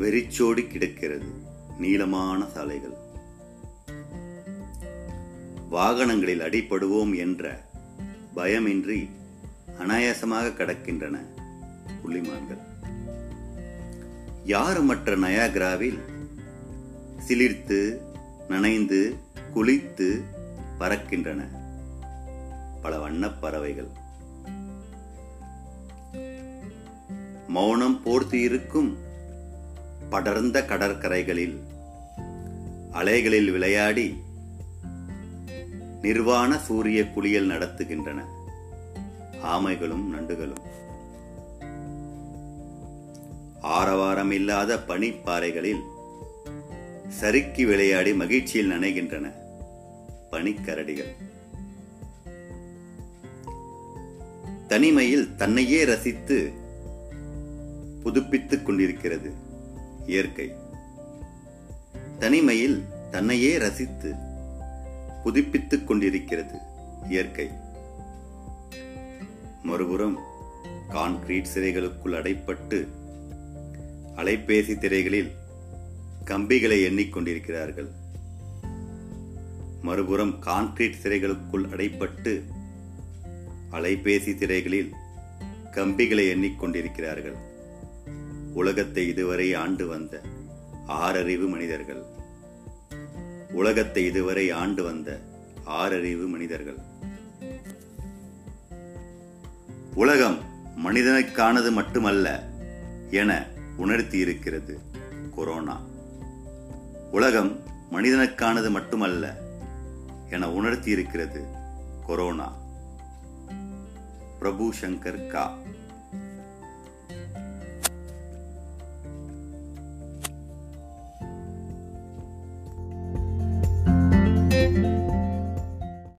வெறிச்சோடி கிடக்கிறது நீளமான சாலைகள். வாகனங்களில் அடிபடுவோம் என்ற பயமின்றி அனாயாசமாக கடக்கின்றன புள்ளிமான்கள். யாருமற்ற நயாகிராவில் சிலிர்த்து நனைந்து குளித்து பறக்கின்றன பல வண்ணப் பறவைகள். மௌனம் போர்த்தியிருக்கும் படர்ந்த கடற்கரைகளில் அலைகளில் விளையாடி நிர்வாண சூரிய குளியல் நடத்துகின்றன. ஆமைகளும் நண்டுகளும். ஆரவாரம் இல்லாத பனிப்பாறைகளில் சறுக்கி விளையாடி மகிழ்ச்சியில் நனைகின்றன பனிக்கரடிகள். தனிமையில் தன்னையே ரசித்து புதுப்பித்துக் கொண்டிருக்கிறது. இயற்கை. தனிமையில் தன்னையே ரசித்து புதுப்பித்துக் கொண்டிருக்கிறது இயற்கை. மறுபுறம் கான்கிரீட் சிறைகளுக்குள் அடைப்பட்டு அலைபேசி திரைகளில் கம்பிகளை எண்ணிக்கொண்டிருக்கிறார்கள் மறுபுறம் கான்கிரீட் சிறைகளுக்குள் அடைப்பட்டு அலைபேசி திரைகளில் கம்பிகளை எண்ணிக்கொண்டிருக்கிறார்கள் உலகத்தை இதுவரை ஆண்டு வந்த ஆறறிவு மனிதர்கள். உலகத்தை இதுவரை ஆண்டு வந்த ஆறறிவு மனிதர்கள். உலகம் மனிதனுக்கானது மட்டுமல்ல என உணர்த்தி இருக்கிறது கொரோனா. உலகம் மனிதனுக்கானது மட்டுமல்ல என உணர்த்தி இருக்கிறது கொரோனா. பிரபு சங்கர் கா. Música